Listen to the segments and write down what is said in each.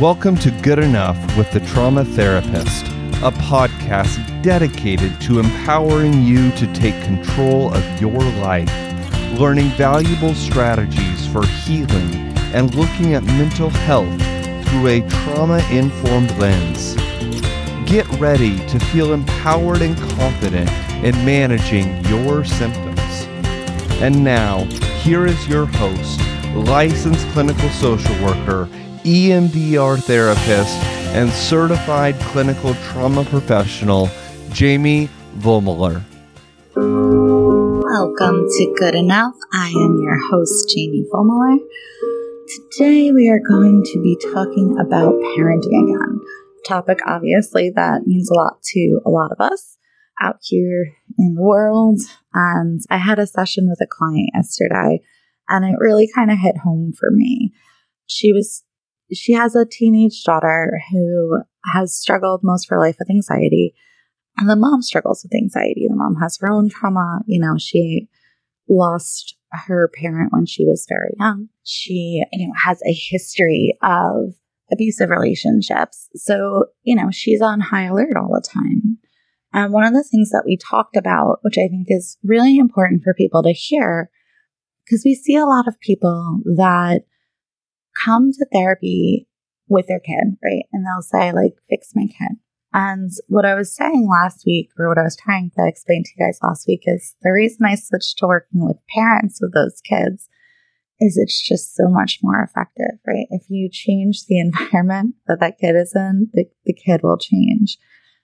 Welcome to Good Enough with the Trauma Therapist, a podcast dedicated to empowering you to take control of your life, learning valuable strategies for healing, and looking at mental health through a trauma informed lens. Get ready to feel empowered and confident in managing your symptoms. And now, here is your host, licensed clinical social worker, EMDR therapist, and certified clinical trauma professional, Jamie Vollmuller. Welcome to Good Enough. I am your host, Jamie Vollmuller. Today we are going to be talking about parenting again. Topic obviously that means a lot to a lot of us out here in the world. And I had a session with a client yesterday and it really kind of hit home for me. She was she has a teenage daughter who has struggled most of her life with anxiety. And the mom struggles with anxiety. The mom has her own trauma. You know, she lost her parent when she was very young. She, you know, has a history of abusive relationships. So, you know, she's on high alert all the time. And one of the things that we talked about, which I think is really important for people to hear, because we see a lot of people that come to therapy with their kid, right? And they'll say, like, fix my kid. And what I was saying last week, or what I was trying to explain to you guys last week, is the reason I switched to working with parents of those kids is it's just so much more effective, right? If you change the environment that that kid is in, the, the kid will change.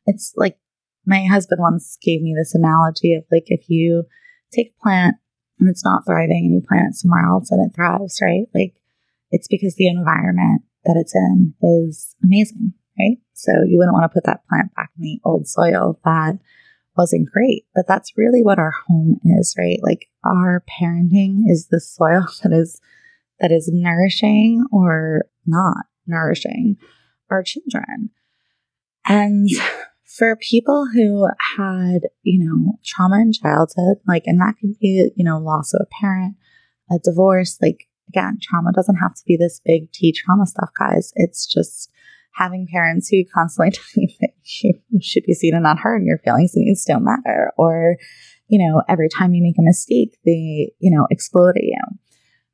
It's like my husband once gave me this analogy of like if you take a plant and it's not thriving and you plant it somewhere else and it thrives, right? Like it's because the environment that it's in is amazing, right? So you wouldn't want to put that plant back in the old soil that wasn't great. But that's really what our home is, right? Like our parenting is the soil that is that is nourishing or not nourishing our children. And for people who had, you know, trauma in childhood, like, and that can be, you know, loss of a parent, a divorce, like again, trauma doesn't have to be this big T trauma stuff, guys. It's just having parents who constantly tell you that you, should be seen and not heard and your feelings and needs don't matter. Or, you know, every time you make a mistake, they, you know, explode at you.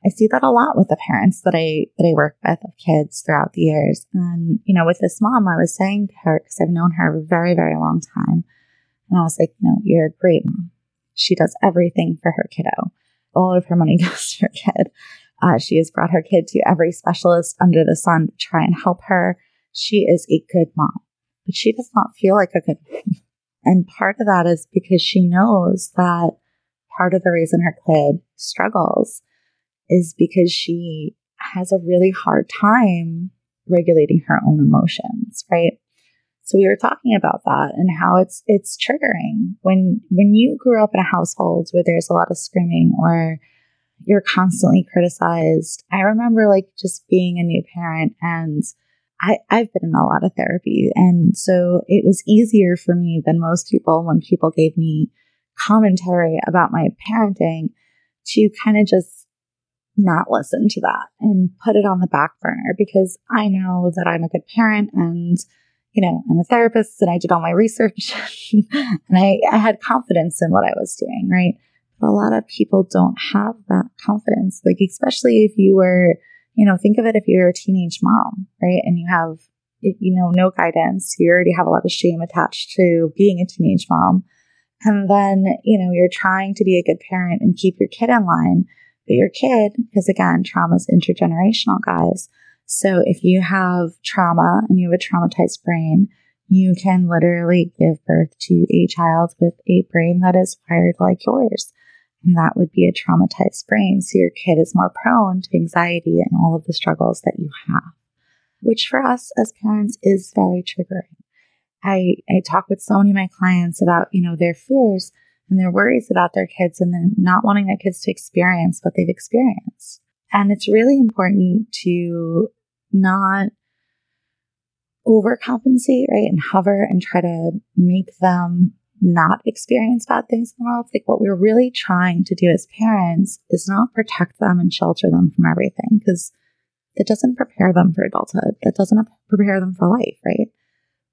I see that a lot with the parents that I that I work with of kids throughout the years. And, you know, with this mom, I was saying to her, because I've known her a very, very long time. And I was like, no, you're a great mom. She does everything for her kiddo. All of her money goes to her kid. Uh, she has brought her kid to every specialist under the sun to try and help her. She is a good mom, but she does not feel like a good mom. And part of that is because she knows that part of the reason her kid struggles is because she has a really hard time regulating her own emotions, right? So we were talking about that and how it's it's triggering when when you grew up in a household where there's a lot of screaming or you're constantly criticized. I remember like just being a new parent and I, I've been in a lot of therapy. And so it was easier for me than most people when people gave me commentary about my parenting to kind of just not listen to that and put it on the back burner because I know that I'm a good parent and, you know, I'm a therapist and I did all my research and I, I had confidence in what I was doing, right? But a lot of people don't have that confidence. Like, especially if you were, you know, think of it if you're a teenage mom, right? And you have, you know, no guidance. You already have a lot of shame attached to being a teenage mom. And then, you know, you're trying to be a good parent and keep your kid in line. But your kid, because again, trauma is intergenerational, guys. So if you have trauma and you have a traumatized brain, you can literally give birth to a child with a brain that is wired like yours. And that would be a traumatized brain. So your kid is more prone to anxiety and all of the struggles that you have, which for us as parents is very triggering. I, I talk with so many of my clients about, you know, their fears and their worries about their kids and then not wanting their kids to experience what they've experienced. And it's really important to not overcompensate, right? And hover and try to make them not experience bad things in the world. Like what we're really trying to do as parents is not protect them and shelter them from everything because that doesn't prepare them for adulthood, that doesn't prepare them for life, right?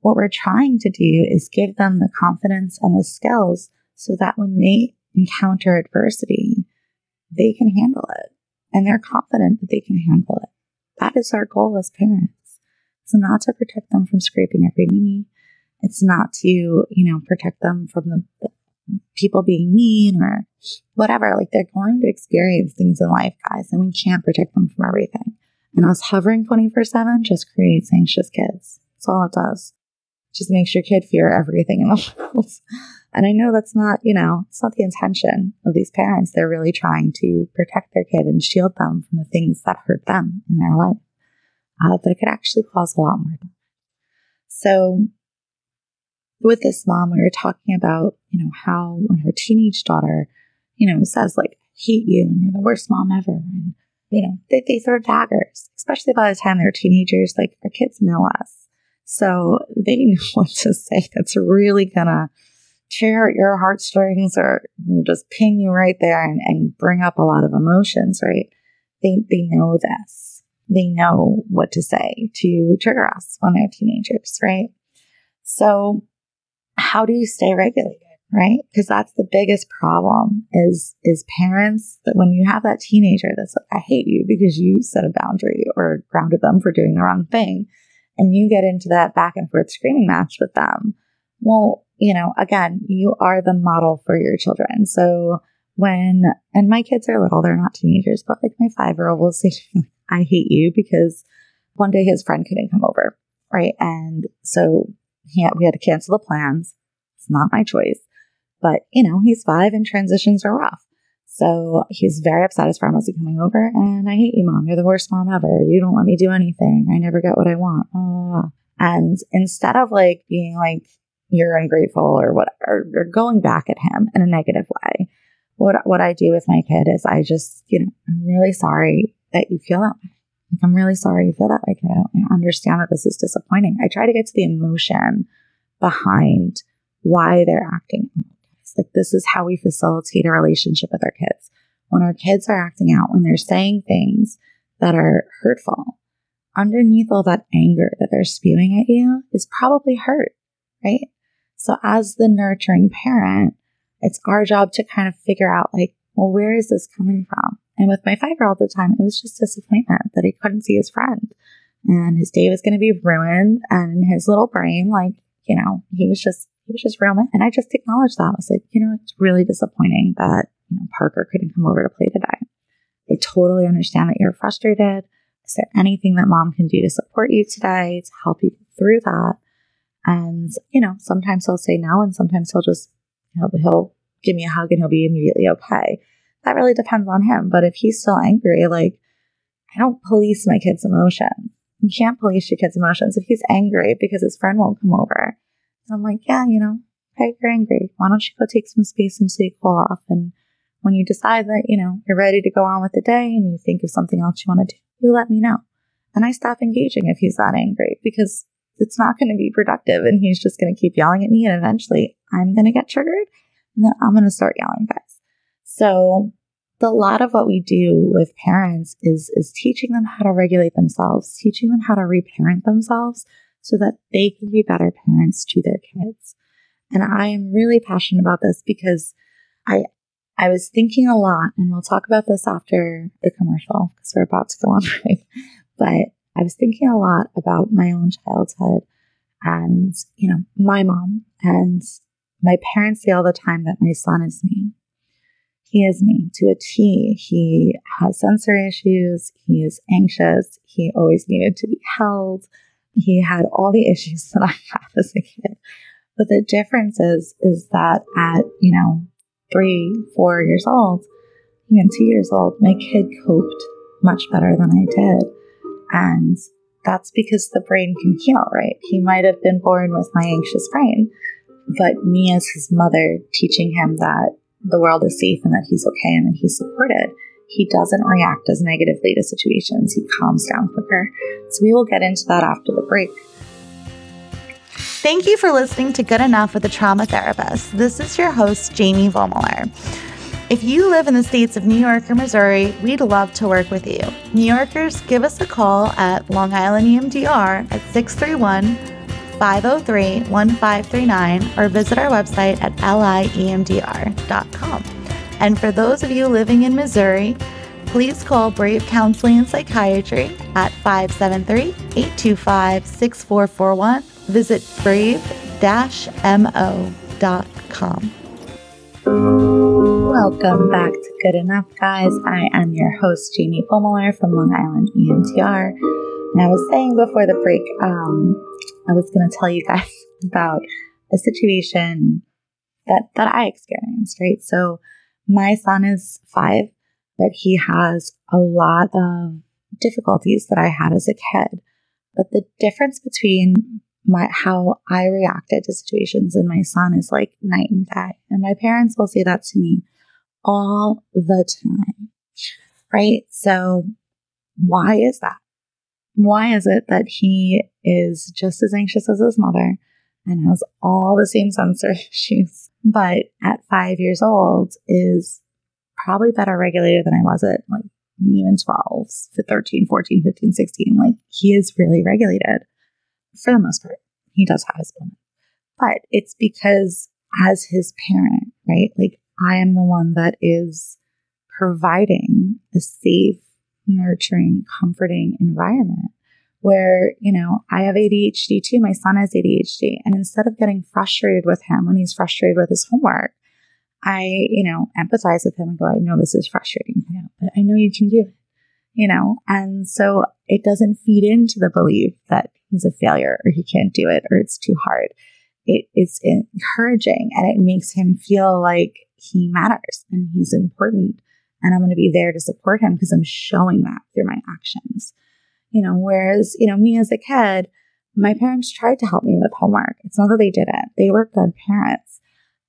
What we're trying to do is give them the confidence and the skills so that when they encounter adversity, they can handle it and they're confident that they can handle it. That is our goal as parents. It's not to protect them from scraping every knee. It's not to, you know, protect them from the, people being mean or whatever. Like they're going to experience things in life, guys, and we can't protect them from everything. And us hovering 24 7 just creates anxious kids. That's all it does. Just makes your kid fear everything in the world. And I know that's not, you know, it's not the intention of these parents. They're really trying to protect their kid and shield them from the things that hurt them in their life. Uh, but it could actually cause a lot more. So with this mom, we were talking about, you know, how when her teenage daughter, you know, says like, hate you and you're the worst mom ever. And, you know, they, they throw daggers, especially by the time they're teenagers, like our kids know us. So they know what to say that's really gonna tear at your heartstrings or just ping you right there and, and bring up a lot of emotions, right? They, they know this. They know what to say to trigger us when they're teenagers, right? So how do you stay regulated? Right? Because that's the biggest problem is, is parents that when you have that teenager that's like, I hate you because you set a boundary or grounded them for doing the wrong thing. And you get into that back and forth screaming match with them. Well, you know, again, you are the model for your children. So when, and my kids are little, they're not teenagers, but like my five year old will say, I hate you because one day his friend couldn't come over. Right. And so we had to cancel the plans. It's not my choice, but you know, he's five and transitions are rough. So he's very upset his friend wasn't coming over. And I hate you, mom. You're the worst mom ever. You don't let me do anything. I never get what I want. Oh. And instead of like being like, you're ungrateful or whatever, or going back at him in a negative way, what, what I do with my kid is I just, you know, I'm really sorry that you feel that way. Like, I'm really sorry you feel that way. I understand that this is disappointing. I try to get to the emotion behind why they're acting Like, this is how we facilitate a relationship with our kids. When our kids are acting out, when they're saying things that are hurtful, underneath all that anger that they're spewing at you is probably hurt, right? So, as the nurturing parent, it's our job to kind of figure out, like, well, where is this coming from? And with my five year old the time, it was just disappointment that he couldn't see his friend. And his day was going to be ruined. And his little brain, like, you know, he was just, he was just real. And I just acknowledged that. I was like, you know, it's really disappointing that, you know, Parker couldn't come over to play today. I totally understand that you're frustrated. Is there anything that mom can do to support you today to help you through that? And, you know, sometimes he'll say no, and sometimes he'll just, he'll, he'll give me a hug and he'll be immediately okay that really depends on him. But if he's still angry, like, I don't police my kid's emotions. You can't police your kid's emotions. If he's angry because his friend won't come over, I'm like, yeah, you know, okay, you're angry. Why don't you go take some space until you cool off? And when you decide that, you know, you're ready to go on with the day and you think of something else you want to do, you let me know. And I stop engaging if he's that angry because it's not going to be productive and he's just going to keep yelling at me. And eventually I'm going to get triggered and then I'm going to start yelling, guys. So a lot of what we do with parents is, is teaching them how to regulate themselves, teaching them how to reparent themselves so that they can be better parents to their kids. And I am really passionate about this because I, I was thinking a lot, and we'll talk about this after the commercial because we're about to go on break. But I was thinking a lot about my own childhood and, you know, my mom and my parents say all the time that my son is me. He is me to a T. He has sensory issues. He is anxious. He always needed to be held. He had all the issues that I have as a kid. But the difference is, is that at, you know, three, four years old, even two years old, my kid coped much better than I did. And that's because the brain can heal, right? He might have been born with my anxious brain, but me as his mother teaching him that the world is safe and that he's okay and that he's supported, he doesn't react as negatively to situations. He calms down quicker. So we will get into that after the break. Thank you for listening to Good Enough with a Trauma Therapist. This is your host, Jamie Vollmuller. If you live in the states of New York or Missouri, we'd love to work with you. New Yorkers, give us a call at Long Island EMDR at 631 503 1539 or visit our website at liemdr.com. And for those of you living in Missouri, please call Brave Counseling and Psychiatry at 573 825 6441. Visit brave-mo.com. Welcome back to Good Enough, guys. I am your host, Jamie Vollmuller from Long Island EMDR. And I was saying before the break, um, I was going to tell you guys about a situation that, that I experienced, right? So my son is five, but he has a lot of difficulties that I had as a kid. But the difference between my how I reacted to situations and my son is like night and day. And my parents will say that to me all the time. Right? So why is that? Why is it that he is just as anxious as his mother and has all the same sensor issues, but at five years old is probably better regulated than I was at like even 12 to 13, 14, 15, 16. Like he is really regulated for the most part. He does have his moments, but it's because as his parent, right? Like I am the one that is providing a safe, nurturing, comforting environment where, you know, I have ADHD too. My son has ADHD. And instead of getting frustrated with him when he's frustrated with his homework, I, you know, empathize with him and go, I know this is frustrating, you know, but I know you can do it, you know? And so it doesn't feed into the belief that he's a failure or he can't do it or it's too hard. It is encouraging and it makes him feel like he matters and he's important. And I'm going to be there to support him because I'm showing that through my actions. You know, whereas, you know, me as a kid, my parents tried to help me with homework. It's not that they didn't. They were good parents.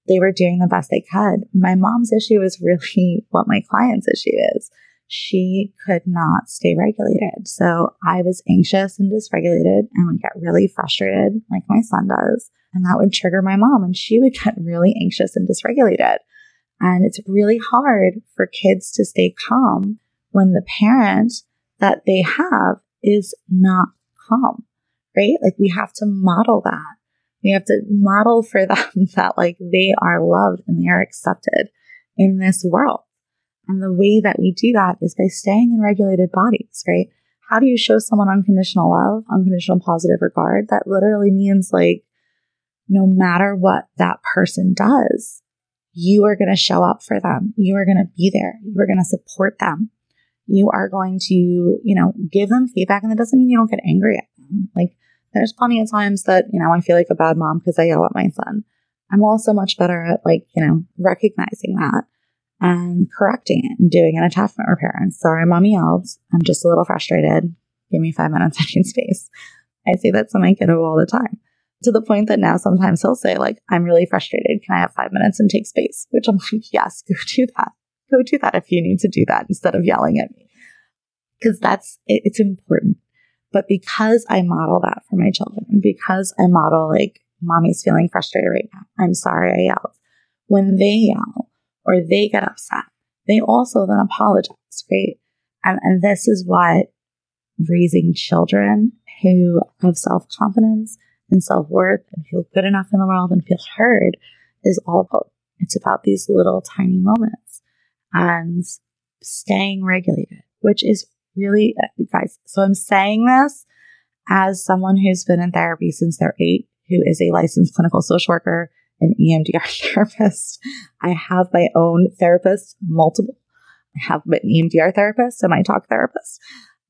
They were doing the best they could. My mom's issue is really what my client's issue is. She could not stay regulated. So I was anxious and dysregulated and would get really frustrated, like my son does. And that would trigger my mom, and she would get really anxious and dysregulated. And it's really hard for kids to stay calm when the parent that they have is not calm, right? Like we have to model that. We have to model for them that like they are loved and they are accepted in this world. And the way that we do that is by staying in regulated bodies, right? How do you show someone unconditional love, unconditional positive regard? That literally means like, no matter what that person does, you are going to show up for them. You are going to be there. You are going to support them. You are going to, you know, give them feedback. And that doesn't mean you don't get angry at them. Like, there's plenty of times that, you know, I feel like a bad mom because I yell at my son. I'm also much better at, like, you know, recognizing that and correcting it and doing an attachment repair. And sorry, mommy yelled. I'm just a little frustrated. Give me five minutes. Need space. I say that to my kiddo all the time to the point that now sometimes he'll say, like, I'm really frustrated. Can I have five minutes and take space? Which I'm like, yes, go do that. Go do that if you need to do that instead of yelling at me. Because that's, it, it's important. But because I model that for my children, because I model like, mommy's feeling frustrated right now. I'm sorry I yelled. When they yell or they get upset, they also then apologize, right? And, and this is what raising children who have self confidence and self worth and feel good enough in the world and feel heard is all about. It's about these little tiny moments and staying regulated, which is really, uh, guys. So I'm saying this as someone who's been in therapy since they're eight, who is a licensed clinical social worker and EMDR therapist. I have my own therapist, multiple. I have an EMDR therapist and my talk therapist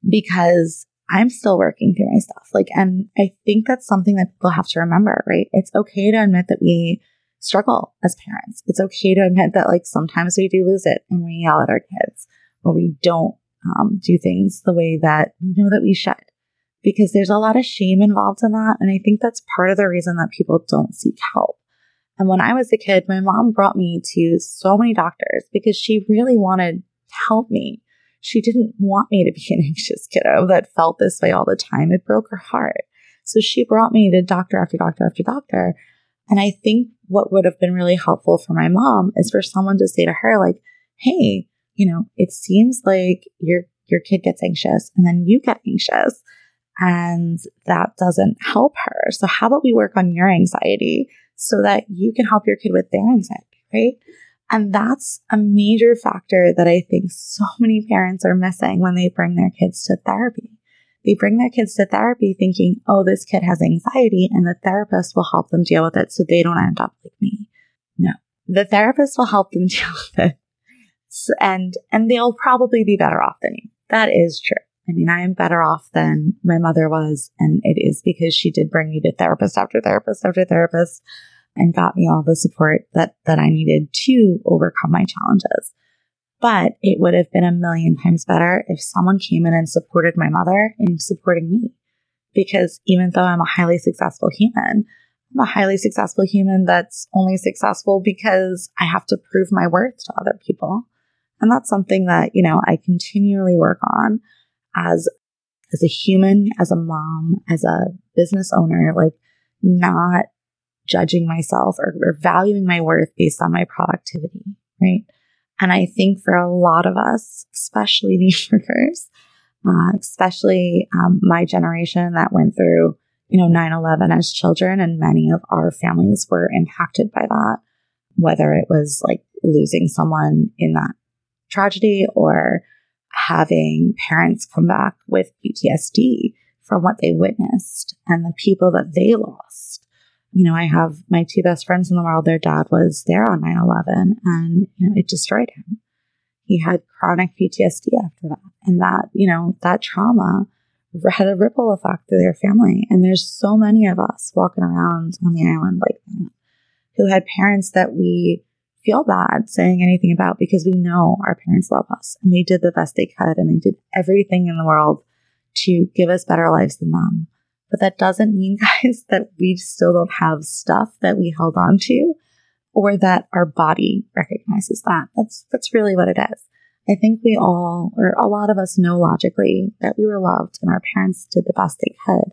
because I'm still working through my stuff. Like, and I think that's something that people have to remember, right? It's okay to admit that we struggle as parents. It's okay to admit that, like, sometimes we do lose it and we yell at our kids or we don't um, do things the way that we know that we should because there's a lot of shame involved in that. And I think that's part of the reason that people don't seek help. And when I was a kid, my mom brought me to so many doctors because she really wanted to help me she didn't want me to be an anxious kiddo that felt this way all the time. It broke her heart. So she brought me to doctor after doctor after doctor. And I think what would have been really helpful for my mom is for someone to say to her, like, hey, you know, it seems like your your kid gets anxious and then you get anxious and that doesn't help her. So how about we work on your anxiety so that you can help your kid with their anxiety, right? And that's a major factor that I think so many parents are missing when they bring their kids to therapy. They bring their kids to therapy thinking, oh, this kid has anxiety and the therapist will help them deal with it so they don't end up like me. No, the therapist will help them deal with it. And, and they'll probably be better off than you. That is true. I mean, I am better off than my mother was. And it is because she did bring me to therapist after therapist after therapist and got me all the support that, that I needed to overcome my challenges. But it would have been a million times better if someone came in and supported my mother in supporting me. Because even though I'm a highly successful human, I'm a highly successful human that's only successful because I have to prove my worth to other people. And that's something that, you know, I continually work on as, as a human, as a mom, as a business owner, like not judging myself or, or valuing my worth based on my productivity, right? And I think for a lot of us, especially New Yorkers, uh, especially um, my generation that went through, you know, 9-11 as children and many of our families were impacted by that, whether it was like losing someone in that tragedy or having parents come back with PTSD from what they witnessed and the people that they lost you know, I have my two best friends in the world. Their dad was there on 9 11 and, you know, it destroyed him. He had chronic PTSD after that. And that, you know, that trauma had a ripple effect through their family. And there's so many of us walking around on the island like that who had parents that we feel bad saying anything about because we know our parents love us and they did the best they could and they did everything in the world to give us better lives than them. But that doesn't mean, guys, that we still don't have stuff that we held on to or that our body recognizes that. That's, that's really what it is. I think we all, or a lot of us know logically that we were loved and our parents did the best they could,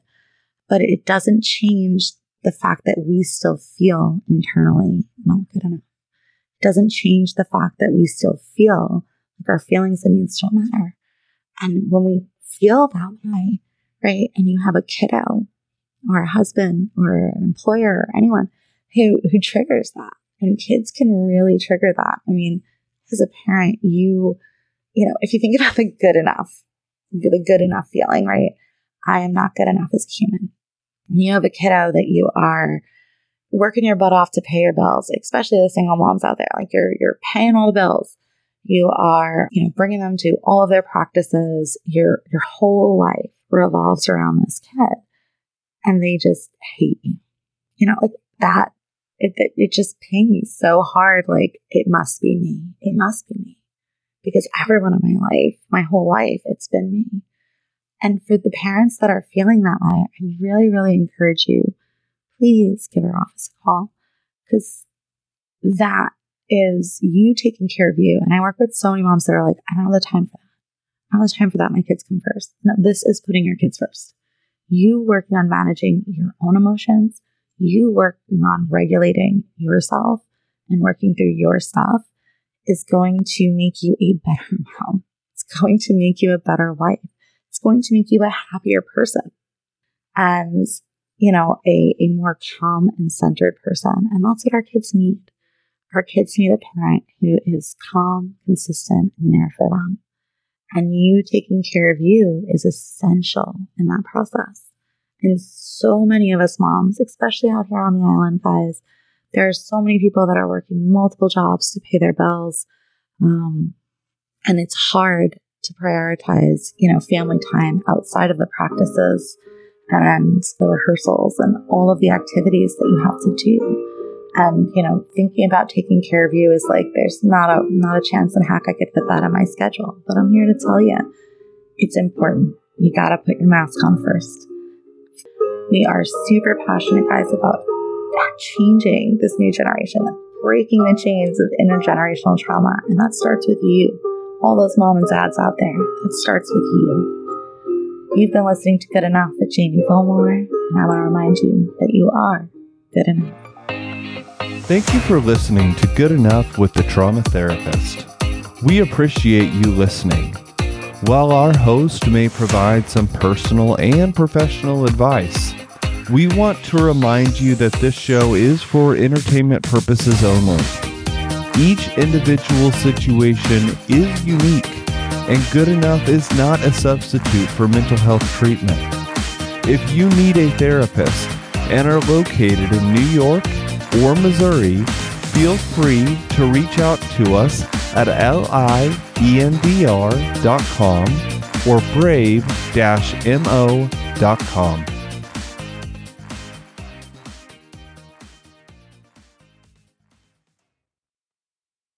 but it doesn't change the fact that we still feel internally not good enough. It doesn't change the fact that we still feel like our feelings and needs don't matter. And when we feel that way, right? And you have a kiddo or a husband or an employer or anyone who, who triggers that. And kids can really trigger that. I mean, as a parent, you, you know, if you think about the good enough, the good enough feeling, right? I am not good enough as a human. And you have a kiddo that you are working your butt off to pay your bills, especially the single moms out there. Like you're, you're paying all the bills. You are, you know, bringing them to all of their practices, your, your whole life revolves around this kid and they just hate you. You know, like that, it, it, it just pings so hard. Like it must be me. It must be me because everyone in my life, my whole life, it's been me. And for the parents that are feeling that way, I really, really encourage you, please give our office a call because that is you taking care of you. And I work with so many moms that are like, I don't have the time for that. I don't time for that. My kids come first. No, this is putting your kids first. You working on managing your own emotions, you working on regulating yourself and working through your stuff is going to make you a better mom. It's going to make you a better wife. It's going to make you a happier person and, you know, a, a more calm and centered person. And that's what our kids need. Our kids need a parent who is calm, consistent, and there for them. And you taking care of you is essential in that process. And so many of us moms, especially out here on the island, guys, there are so many people that are working multiple jobs to pay their bills. Um, and it's hard to prioritize, you know, family time outside of the practices and the rehearsals and all of the activities that you have to do. And, you know, thinking about taking care of you is like there's not a not a chance in heck I could fit that on my schedule. But I'm here to tell you it's important. You gotta put your mask on first. We are super passionate guys about changing this new generation, breaking the chains of intergenerational trauma. And that starts with you. All those mom and dads out there, it starts with you. You've been listening to Good Enough with Jamie Vollmuller, and I want to remind you that you are good enough. Thank you for listening to Good Enough with the Trauma Therapist. We appreciate you listening. While our host may provide some personal and professional advice, we want to remind you that this show is for entertainment purposes only. Each individual situation is unique, and good enough is not a substitute for mental health treatment. If you need a therapist and are located in New York or Missouri, feel free to reach out to us at liemdr.com or brave-mo.com.